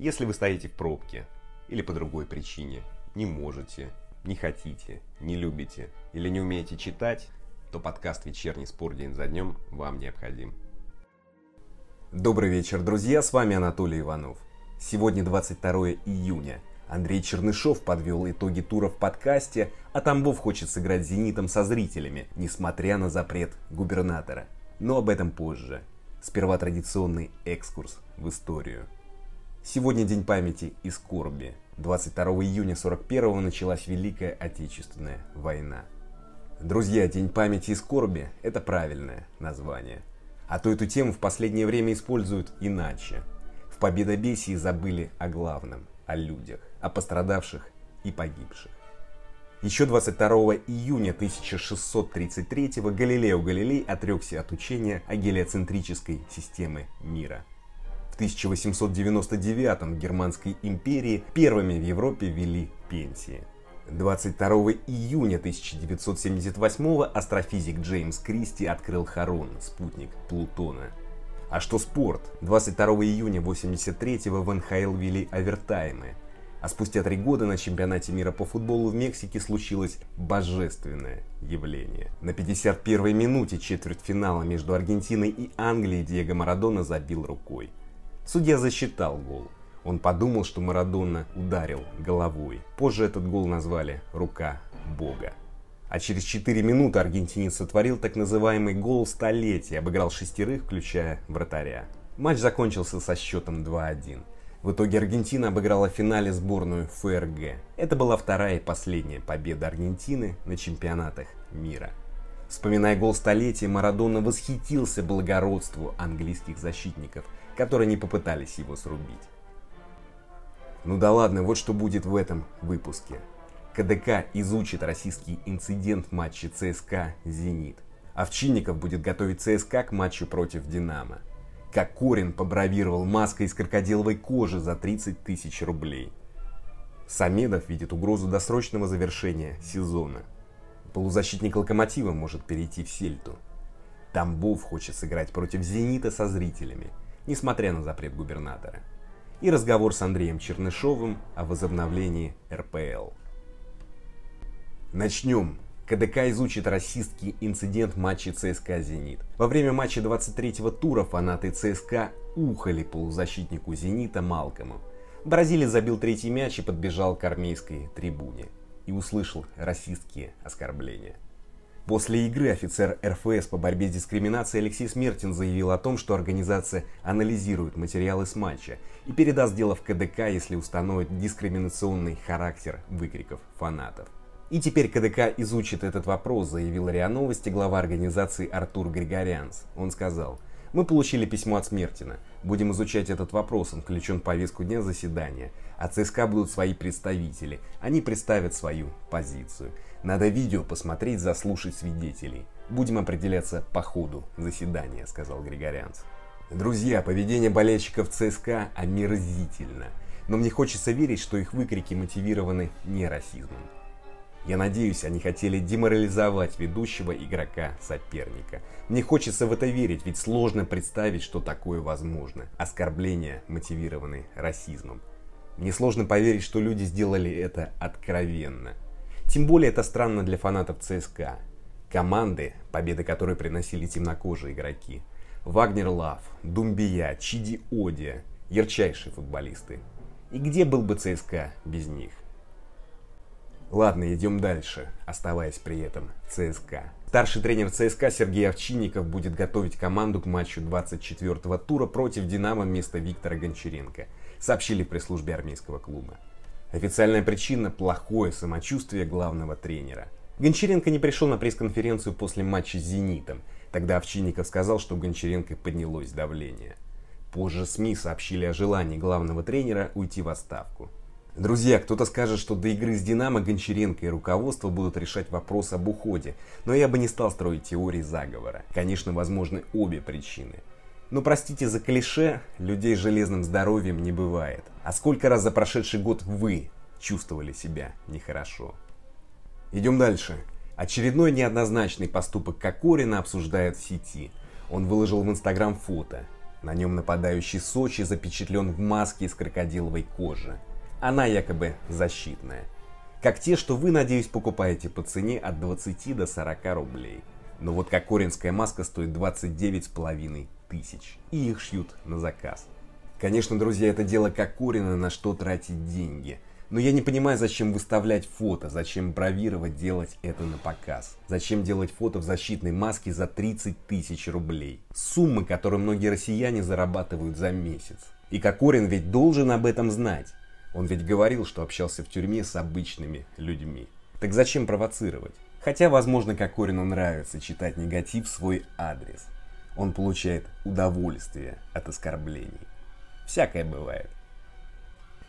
Если вы стоите в пробке или по другой причине, не можете, не хотите, не любите или не умеете читать, то подкаст «Вечерний спор день за днем» вам необходим. Добрый вечер, друзья, с вами Анатолий Иванов. Сегодня 22 июня. Андрей Чернышов подвел итоги тура в подкасте, а Тамбов хочет сыграть «Зенитом» со зрителями, несмотря на запрет губернатора. Но об этом позже. Сперва традиционный экскурс в историю. Сегодня день памяти и скорби. 22 июня 41 началась Великая Отечественная война. Друзья, День памяти и скорби – это правильное название. А то эту тему в последнее время используют иначе. В победобесии забыли о главном – о людях, о пострадавших и погибших. Еще 22 июня 1633 Галилео Галилей отрекся от учения о гелиоцентрической системе мира. В 1899 в Германской империи первыми в Европе ввели пенсии. 22 июня 1978 астрофизик Джеймс Кристи открыл Харон, спутник Плутона. А что спорт? 22 июня 1983 в НХЛ ввели овертаймы – а спустя три года на чемпионате мира по футболу в Мексике случилось божественное явление. На 51-й минуте четвертьфинала между Аргентиной и Англией Диего Марадона забил рукой. Судья засчитал гол. Он подумал, что Марадона ударил головой. Позже этот гол назвали «рука Бога». А через 4 минуты аргентинец сотворил так называемый гол столетия, обыграл шестерых, включая вратаря. Матч закончился со счетом 2-1. В итоге Аргентина обыграла в финале сборную ФРГ. Это была вторая и последняя победа Аргентины на чемпионатах мира. Вспоминая гол столетия, Марадона восхитился благородству английских защитников, которые не попытались его срубить. Ну да ладно, вот что будет в этом выпуске. КДК изучит российский инцидент в матче ЦСКА «Зенит». Овчинников будет готовить ЦСКА к матчу против «Динамо» как Корин побравировал маской из крокодиловой кожи за 30 тысяч рублей. Самедов видит угрозу досрочного завершения сезона. Полузащитник Локомотива может перейти в Сельту. Тамбов хочет сыграть против Зенита со зрителями, несмотря на запрет губернатора. И разговор с Андреем Чернышовым о возобновлении РПЛ. Начнем КДК изучит расистский инцидент в матче ЦСКА «Зенит». Во время матча 23-го тура фанаты ЦСКА ухали полузащитнику «Зенита» Малкому. Бразилия забил третий мяч и подбежал к армейской трибуне. И услышал расистские оскорбления. После игры офицер РФС по борьбе с дискриминацией Алексей Смертин заявил о том, что организация анализирует материалы с матча и передаст дело в КДК, если установит дискриминационный характер выкриков фанатов. И теперь КДК изучит этот вопрос, заявил РИА Новости глава организации Артур Григорянс. Он сказал, мы получили письмо от Смертина. Будем изучать этот вопрос, он включен в повестку дня заседания. А ЦСКА будут свои представители. Они представят свою позицию. Надо видео посмотреть, заслушать свидетелей. Будем определяться по ходу заседания, сказал Григорянс. Друзья, поведение болельщиков ЦСКА омерзительно. Но мне хочется верить, что их выкрики мотивированы не расизмом. Я надеюсь, они хотели деморализовать ведущего игрока соперника. Мне хочется в это верить, ведь сложно представить, что такое возможно. Оскорбления, мотивированные расизмом. Мне сложно поверить, что люди сделали это откровенно. Тем более это странно для фанатов ЦСКА. Команды, победы которой приносили темнокожие игроки. Вагнер Лав, Думбия, Чиди Одия, ярчайшие футболисты. И где был бы ЦСКА без них? Ладно, идем дальше, оставаясь при этом ЦСКА. Старший тренер ЦСКА Сергей Овчинников будет готовить команду к матчу 24-го тура против «Динамо» вместо Виктора Гончаренко, сообщили в пресс-службе армейского клуба. Официальная причина – плохое самочувствие главного тренера. Гончаренко не пришел на пресс-конференцию после матча с «Зенитом». Тогда Овчинников сказал, что у Гончаренко поднялось давление. Позже СМИ сообщили о желании главного тренера уйти в отставку. Друзья, кто-то скажет, что до игры с Динамо Гончаренко и руководство будут решать вопрос об уходе, но я бы не стал строить теории заговора. Конечно, возможны обе причины. Но простите за клише, людей с железным здоровьем не бывает. А сколько раз за прошедший год вы чувствовали себя нехорошо? Идем дальше. Очередной неоднозначный поступок Кокорина обсуждают в сети. Он выложил в Инстаграм фото. На нем нападающий Сочи запечатлен в маске из крокодиловой кожи. Она якобы защитная. Как те, что вы, надеюсь, покупаете по цене от 20 до 40 рублей. Но вот кокоринская маска стоит 29,5 тысяч. И их шьют на заказ. Конечно, друзья, это дело Кокорина на что тратить деньги. Но я не понимаю, зачем выставлять фото, зачем бравировать, делать это на показ. Зачем делать фото в защитной маске за 30 тысяч рублей. Суммы, которые многие россияне зарабатывают за месяц. И Кокорин ведь должен об этом знать. Он ведь говорил, что общался в тюрьме с обычными людьми. Так зачем провоцировать? Хотя, возможно, Кокорину нравится читать негатив в свой адрес. Он получает удовольствие от оскорблений. Всякое бывает.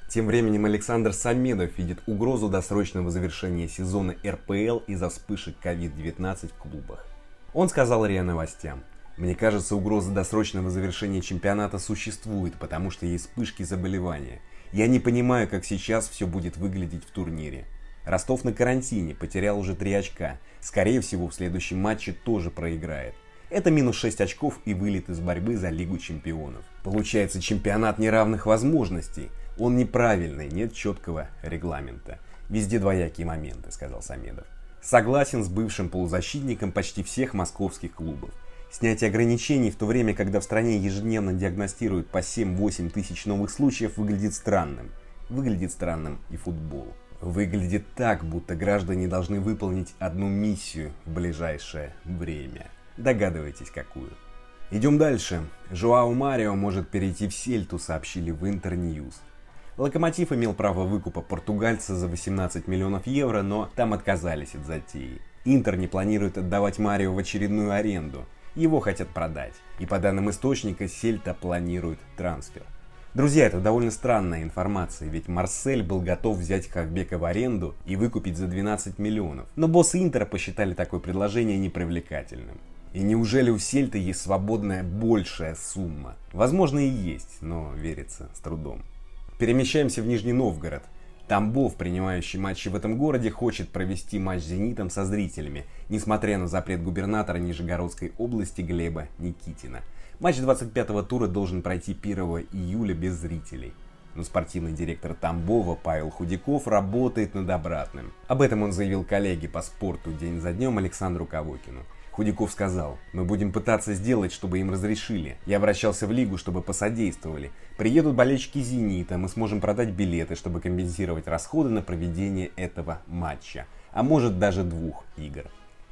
Тем временем Александр Самедов видит угрозу досрочного завершения сезона РПЛ из-за вспышек COVID-19 в клубах. Он сказал РИА Новостям, «Мне кажется, угроза досрочного завершения чемпионата существует, потому что есть вспышки заболевания. Я не понимаю, как сейчас все будет выглядеть в турнире. Ростов на карантине, потерял уже 3 очка. Скорее всего, в следующем матче тоже проиграет. Это минус 6 очков и вылет из борьбы за Лигу Чемпионов. Получается чемпионат неравных возможностей. Он неправильный, нет четкого регламента. Везде двоякие моменты, сказал Самедов. Согласен с бывшим полузащитником почти всех московских клубов. Снятие ограничений в то время, когда в стране ежедневно диагностируют по 7-8 тысяч новых случаев, выглядит странным. Выглядит странным и футбол. Выглядит так, будто граждане должны выполнить одну миссию в ближайшее время. Догадываетесь, какую? Идем дальше. Жуау Марио может перейти в Сельту, сообщили в Интерньюз. Локомотив имел право выкупа португальца за 18 миллионов евро, но там отказались от затеи. Интер не планирует отдавать Марио в очередную аренду. Его хотят продать. И по данным источника, Сельта планирует трансфер. Друзья, это довольно странная информация, ведь Марсель был готов взять Хавбека в аренду и выкупить за 12 миллионов. Но боссы Интера посчитали такое предложение непривлекательным. И неужели у Сельта есть свободная большая сумма? Возможно и есть, но верится с трудом. Перемещаемся в Нижний Новгород. Тамбов, принимающий матчи в этом городе, хочет провести матч с «Зенитом» со зрителями, несмотря на запрет губернатора Нижегородской области Глеба Никитина – Матч 25-го тура должен пройти 1 июля без зрителей. Но спортивный директор Тамбова Павел Худяков работает над обратным. Об этом он заявил коллеге по спорту день за днем Александру Кавокину. Худяков сказал, мы будем пытаться сделать, чтобы им разрешили. Я обращался в лигу, чтобы посодействовали. Приедут болельщики «Зенита», мы сможем продать билеты, чтобы компенсировать расходы на проведение этого матча. А может даже двух игр.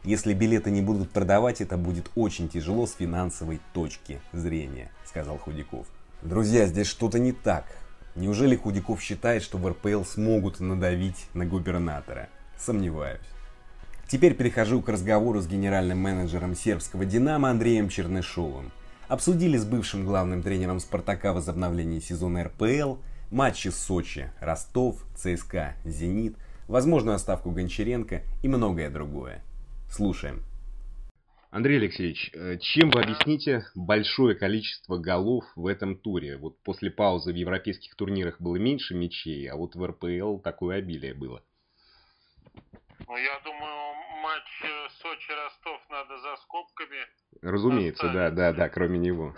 Если билеты не будут продавать, это будет очень тяжело с финансовой точки зрения, сказал Худяков. Друзья, здесь что-то не так. Неужели Худяков считает, что в РПЛ смогут надавить на губернатора? Сомневаюсь. Теперь перехожу к разговору с генеральным менеджером сербского «Динамо» Андреем Чернышовым. Обсудили с бывшим главным тренером «Спартака» возобновление сезона РПЛ, матчи Сочи, Ростов, ЦСКА, Зенит, возможную оставку Гончаренко и многое другое. Слушаем. Андрей Алексеевич, э, чем вы объясните большое количество голов в этом туре? Вот после паузы в европейских турнирах было меньше мячей, а вот в РПЛ такое обилие было. Ну, я думаю, матч э, Сочи-Ростов надо за скобками. Разумеется, оставить. да, да, да, кроме него.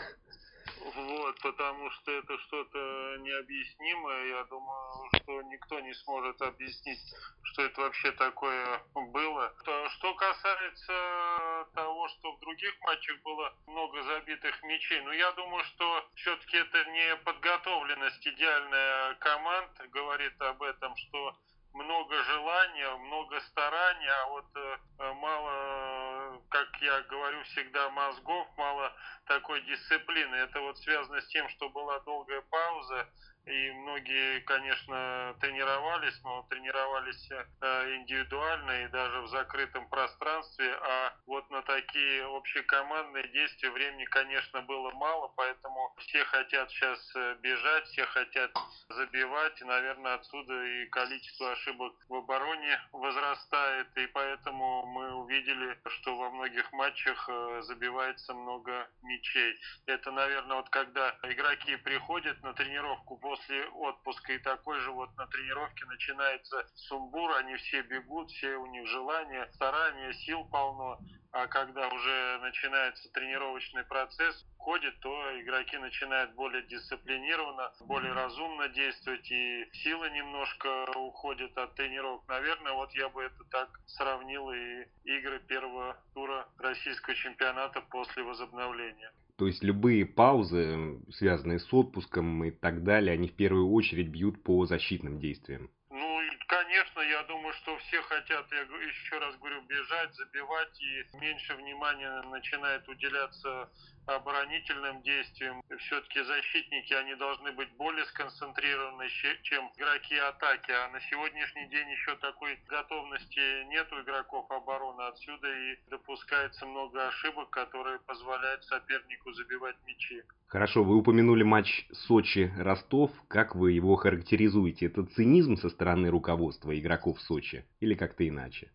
Вот, потому что это что-то необъяснимое. Я думаю, что никто не сможет объяснить, что это вообще такое было. Что касается того, что в других матчах было много забитых мячей, ну, я думаю, что все-таки это не подготовленность идеальная команд говорит об этом, что много желания, много старания, а вот э, мало, как я говорю всегда, мозгов, мало такой дисциплины. Это вот связано с тем, что была долгая пауза, и многие, конечно, тренировались, но тренировались э, индивидуально и даже в закрытом пространстве, а вот на такие общекомандные действия времени, конечно, было мало, поэтому все хотят сейчас э, бежать, все хотят забивать, и, наверное, отсюда и количество ошибок в обороне возрастает, и поэтому мы увидели, что во многих матчах э, забивается много мячей. Это, наверное, вот когда игроки приходят на тренировку после отпуска и такой же вот на тренировке начинается сумбур, они все бегут, все у них желание, старания, сил полно. а когда уже начинается тренировочный процесс, ходит, то игроки начинают более дисциплинированно, более разумно действовать, и силы немножко уходят от тренировок. Наверное, вот я бы это так сравнил и игры первого тура российского чемпионата после возобновления. То есть любые паузы, связанные с отпуском и так далее, они в первую очередь бьют по защитным действиям. Ну, конечно, я думаю, что все хотят, я еще раз говорю, бежать, забивать, и меньше внимания начинает уделяться оборонительным действиям. Все-таки защитники, они должны быть более сконцентрированы, чем игроки атаки. А на сегодняшний день еще такой готовности нет у игроков обороны. Отсюда и допускается много ошибок, которые позволяют сопернику забивать мячи. Хорошо, вы упомянули матч Сочи-Ростов. Как вы его характеризуете? Это цинизм со стороны руководства игроков Сочи или как-то иначе?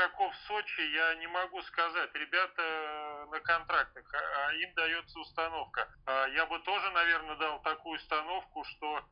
Игроков Сочи я не могу сказать. Ребята э, на контрактах, а, а им дается установка. А я бы тоже, наверное, дал такую установку, что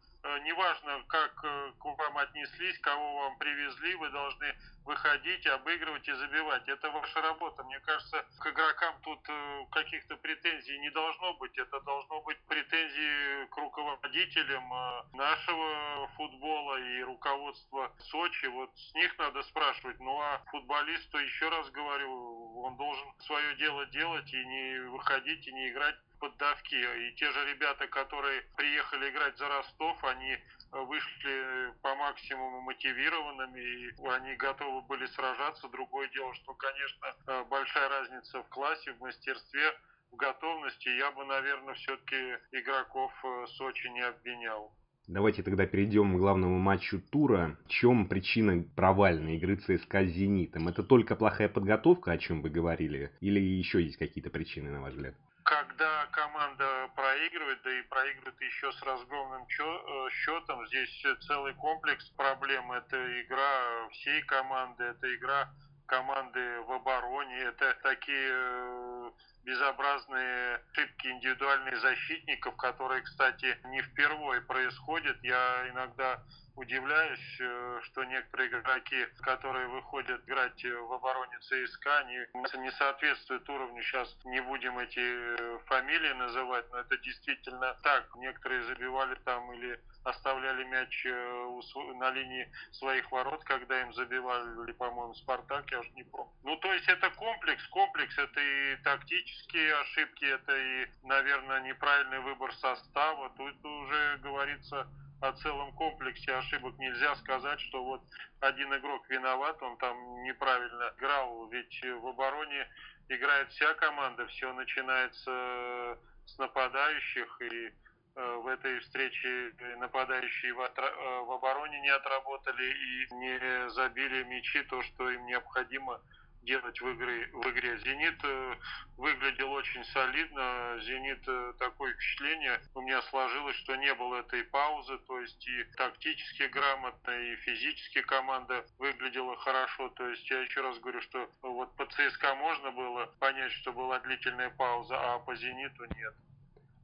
неважно, как э, к вам отнеслись, кого вам привезли, вы должны выходить, обыгрывать и забивать. Это ваша работа. Мне кажется, к игрокам тут э, каких-то претензий не должно быть. Это должно быть претензии к руководителям нашего футбола и руководства Сочи. Вот с них надо спрашивать. Ну а футболисту, еще раз говорю, он должен свое дело делать и не выходить, и не играть поддавки. И те же ребята, которые приехали играть за Ростов, они вышли по максимуму мотивированными, и они готовы были сражаться. Другое дело, что, конечно, большая разница в классе, в мастерстве, в готовности. Я бы, наверное, все-таки игроков э, Сочи не обвинял. Давайте тогда перейдем к главному матчу тура. В чем причина провальной игры ЦСКА с «Зенитом»? Это только плохая подготовка, о чем вы говорили? Или еще есть какие-то причины, на ваш взгляд? Когда команда проигрывает, да и проигрывает еще с разгромным э, счетом, здесь целый комплекс проблем. Это игра всей команды, это игра команды в обороне, это такие э, безобразные ошибки индивидуальных защитников, которые, кстати, не впервые происходят. Я иногда удивляюсь, э, что некоторые игроки, которые выходят играть в обороне ЦСКА, они не соответствуют уровню. Сейчас не будем эти э, фамилии называть, но это действительно так. Некоторые забивали там или оставляли мяч э, на линии своих ворот, когда им забивали, по-моему, Спартак, я уже не помню. Ну, то есть это комплекс, комплекс, это и тактические ошибки, это и, наверное, неправильный выбор состава. Тут уже говорится о целом комплексе ошибок нельзя сказать, что вот один игрок виноват, он там неправильно играл, ведь в обороне играет вся команда, все начинается с нападающих, и э, в этой встрече нападающие в, отра... Э, в обороне не отработали и не забили мячи, то, что им необходимо делать в игре. В игре. «Зенит» э, выглядел очень солидно. «Зенит» э, такое впечатление у меня сложилось, что не было этой паузы, то есть и тактически грамотно, и физически команда выглядела хорошо. То есть я еще раз говорю, что вот по ЦСКА можно было понять, что была длительная пауза, а по «Зениту» нет.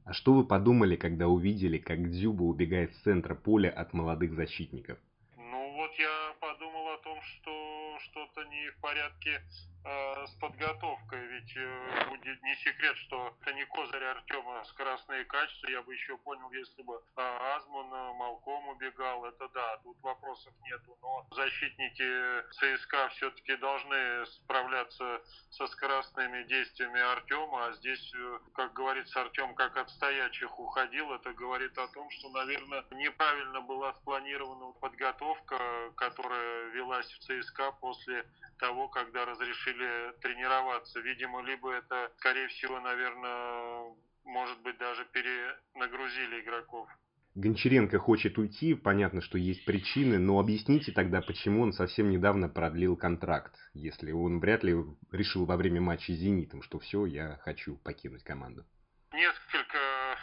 А что вы подумали, когда увидели, как Дзюба убегает с центра поля от молодых защитников? Ну вот я подумал о том, что что-то не в порядке с подготовкой, ведь э, будет не секрет, что это не козырь Артема скоростные качества. Я бы еще понял, если бы э, Азман э, Малком убегал, это да, тут вопросов нету. Но защитники ЦСКА все-таки должны справляться со скоростными действиями Артема, а здесь, э, как говорится, Артем как от стоячих уходил. Это говорит о том, что, наверное, неправильно была спланирована подготовка, которая велась в ЦСКА после того, когда разрешили тренироваться. Видимо, либо это, скорее всего, наверное, может быть, даже перенагрузили игроков. Гончаренко хочет уйти, понятно, что есть причины, но объясните тогда, почему он совсем недавно продлил контракт, если он вряд ли решил во время матча с «Зенитом», что все, я хочу покинуть команду.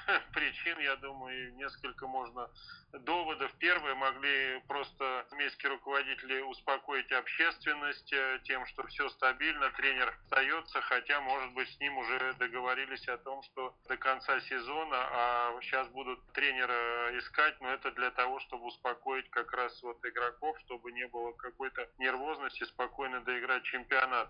Причин, я думаю, несколько можно доводов. Первые могли просто армейские руководители успокоить общественность э, тем, что все стабильно, тренер остается, хотя, может быть, с ним уже договорились о том, что до конца сезона, а сейчас будут тренера искать, но это для того, чтобы успокоить как раз вот игроков, чтобы не было какой-то нервозности, спокойно доиграть чемпионат.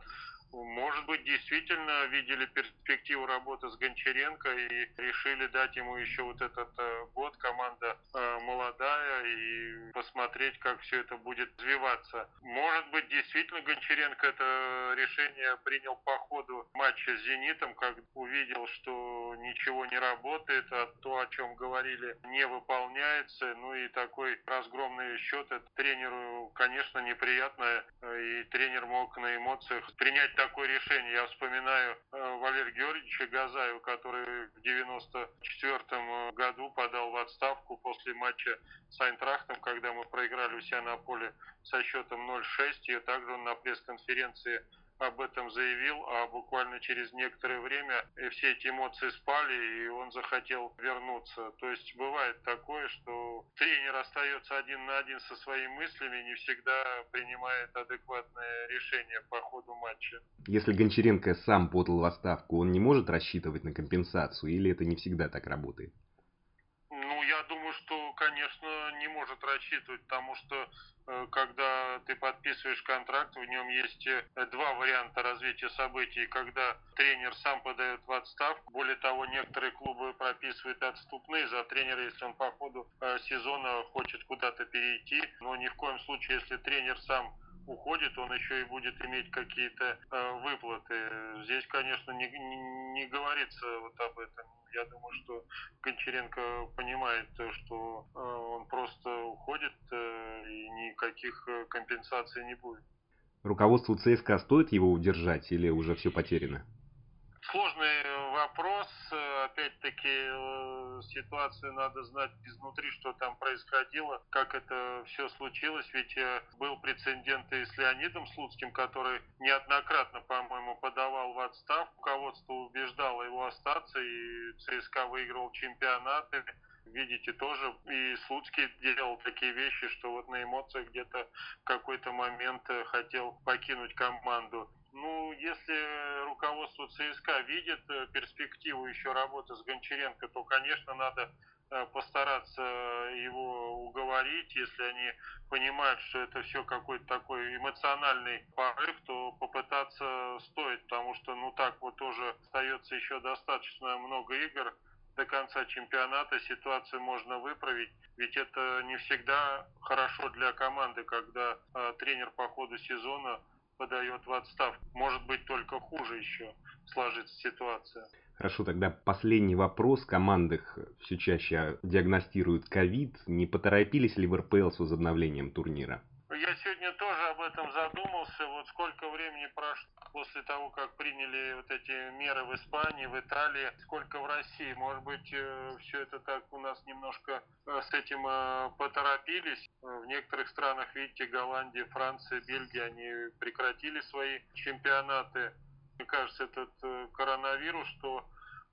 Может быть, действительно видели перспективу работы с Гончаренко и решили дать ему еще вот этот э, год. Команда э, молодая и посмотреть, как все это будет развиваться. Может быть, действительно Гончаренко это решение принял по ходу матча с «Зенитом», как увидел, что ничего не работает, а то, о чем говорили, не выполняется. Ну и такой разгромный счет это тренеру, конечно, неприятно. И тренер мог на эмоциях принять такое решение. Я вспоминаю э, Валерия Георгиевича Газаева, который в 94 году подал в отставку после матча с Айнтрахтом, когда мы проиграли у себя на поле со счетом 0-6. И также он на пресс-конференции об этом заявил, а буквально через некоторое время все эти эмоции спали, и он захотел вернуться. То есть бывает такое, что тренер остается один на один со своими мыслями, не всегда принимает адекватное решение по ходу матча. Если Гончаренко сам подал в отставку, он не может рассчитывать на компенсацию, или это не всегда так работает? Ну, я думаю, что, конечно, не может рассчитывать, потому что Э, когда ты подписываешь контракт, в нем есть э, два варианта развития событий, когда тренер сам подает в отставку. Более того, некоторые клубы прописывают отступные за тренера, если он по ходу э, сезона хочет куда-то перейти. Но ни в коем случае, если тренер сам уходит, он еще и будет иметь какие-то выплаты. Здесь, конечно, не, не, не говорится вот об этом я думаю, что Гончаренко понимает, что э, он просто уходит э, и никаких э, компенсаций не будет. Руководству ЦСКА стоит его удержать или уже все потеряно? Сложный вопрос. Опять-таки э, ситуацию надо знать изнутри, что там происходило, как это все случилось. Ведь э, был прецедент и с Леонидом Слуцким, который неоднократно, по-моему, подавал в отставку. Руководство убеждало его остаться, и ЦСКА выиграл чемпионаты видите, тоже и Слуцкий делал такие вещи, что вот на эмоциях где-то в какой-то момент э, хотел покинуть команду. Ну, если руководство ЦСКА видит э, перспективу еще работы с Гончаренко, то, конечно, надо э, постараться его уговорить. Если они понимают, что это все какой-то такой эмоциональный порыв, то попытаться стоит, потому что, ну, так вот тоже остается еще достаточно много игр до конца чемпионата ситуацию можно выправить, ведь это не всегда хорошо для команды, когда э, тренер по ходу сезона подает в отставку. Может быть, только хуже еще сложится ситуация. Хорошо, тогда последний вопрос. Командах все чаще диагностируют ковид. Не поторопились ли в РПЛ с возобновлением турнира? Я сегодня тоже об этом задумался. Вот сколько времени прошло после того, как приняли вот эти меры в Испании, в Италии, сколько в России. Может быть, э, все это так у нас немножко э, с этим э, поторопились. В некоторых странах, видите, Голландия, Франция, Бельгия, они прекратили свои чемпионаты. Мне кажется, этот коронавирус, что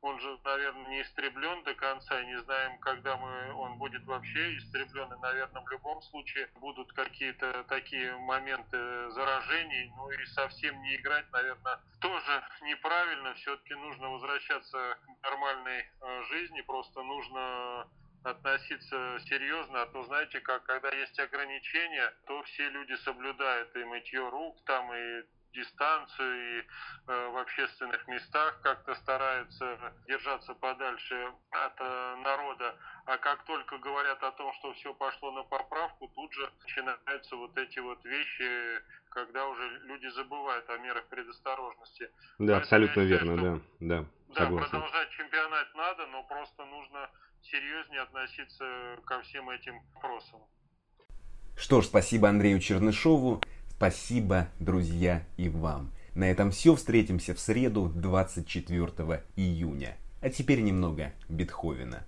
он же, наверное, не истреблен до конца, и не знаем, когда мы, он будет вообще истреблен, и, наверное, в любом случае будут какие-то такие моменты заражений, ну и совсем не играть, наверное, тоже неправильно, все-таки нужно возвращаться к нормальной э, жизни, просто нужно относиться серьезно, а то знаете, как когда есть ограничения, то все люди соблюдают и мытье рук там, и дистанцию и э, в общественных местах как-то стараются держаться подальше от э, народа. А как только говорят о том, что все пошло на поправку, тут же начинаются вот эти вот вещи, когда уже люди забывают о мерах предосторожности. Да, Поэтому абсолютно считаю, верно, что, да, да. Согласен. Да, продолжать чемпионат надо, но просто нужно серьезнее относиться ко всем этим вопросам. Что ж, спасибо Андрею Чернышову. Спасибо, друзья, и вам. На этом все. Встретимся в среду, 24 июня. А теперь немного Бетховена.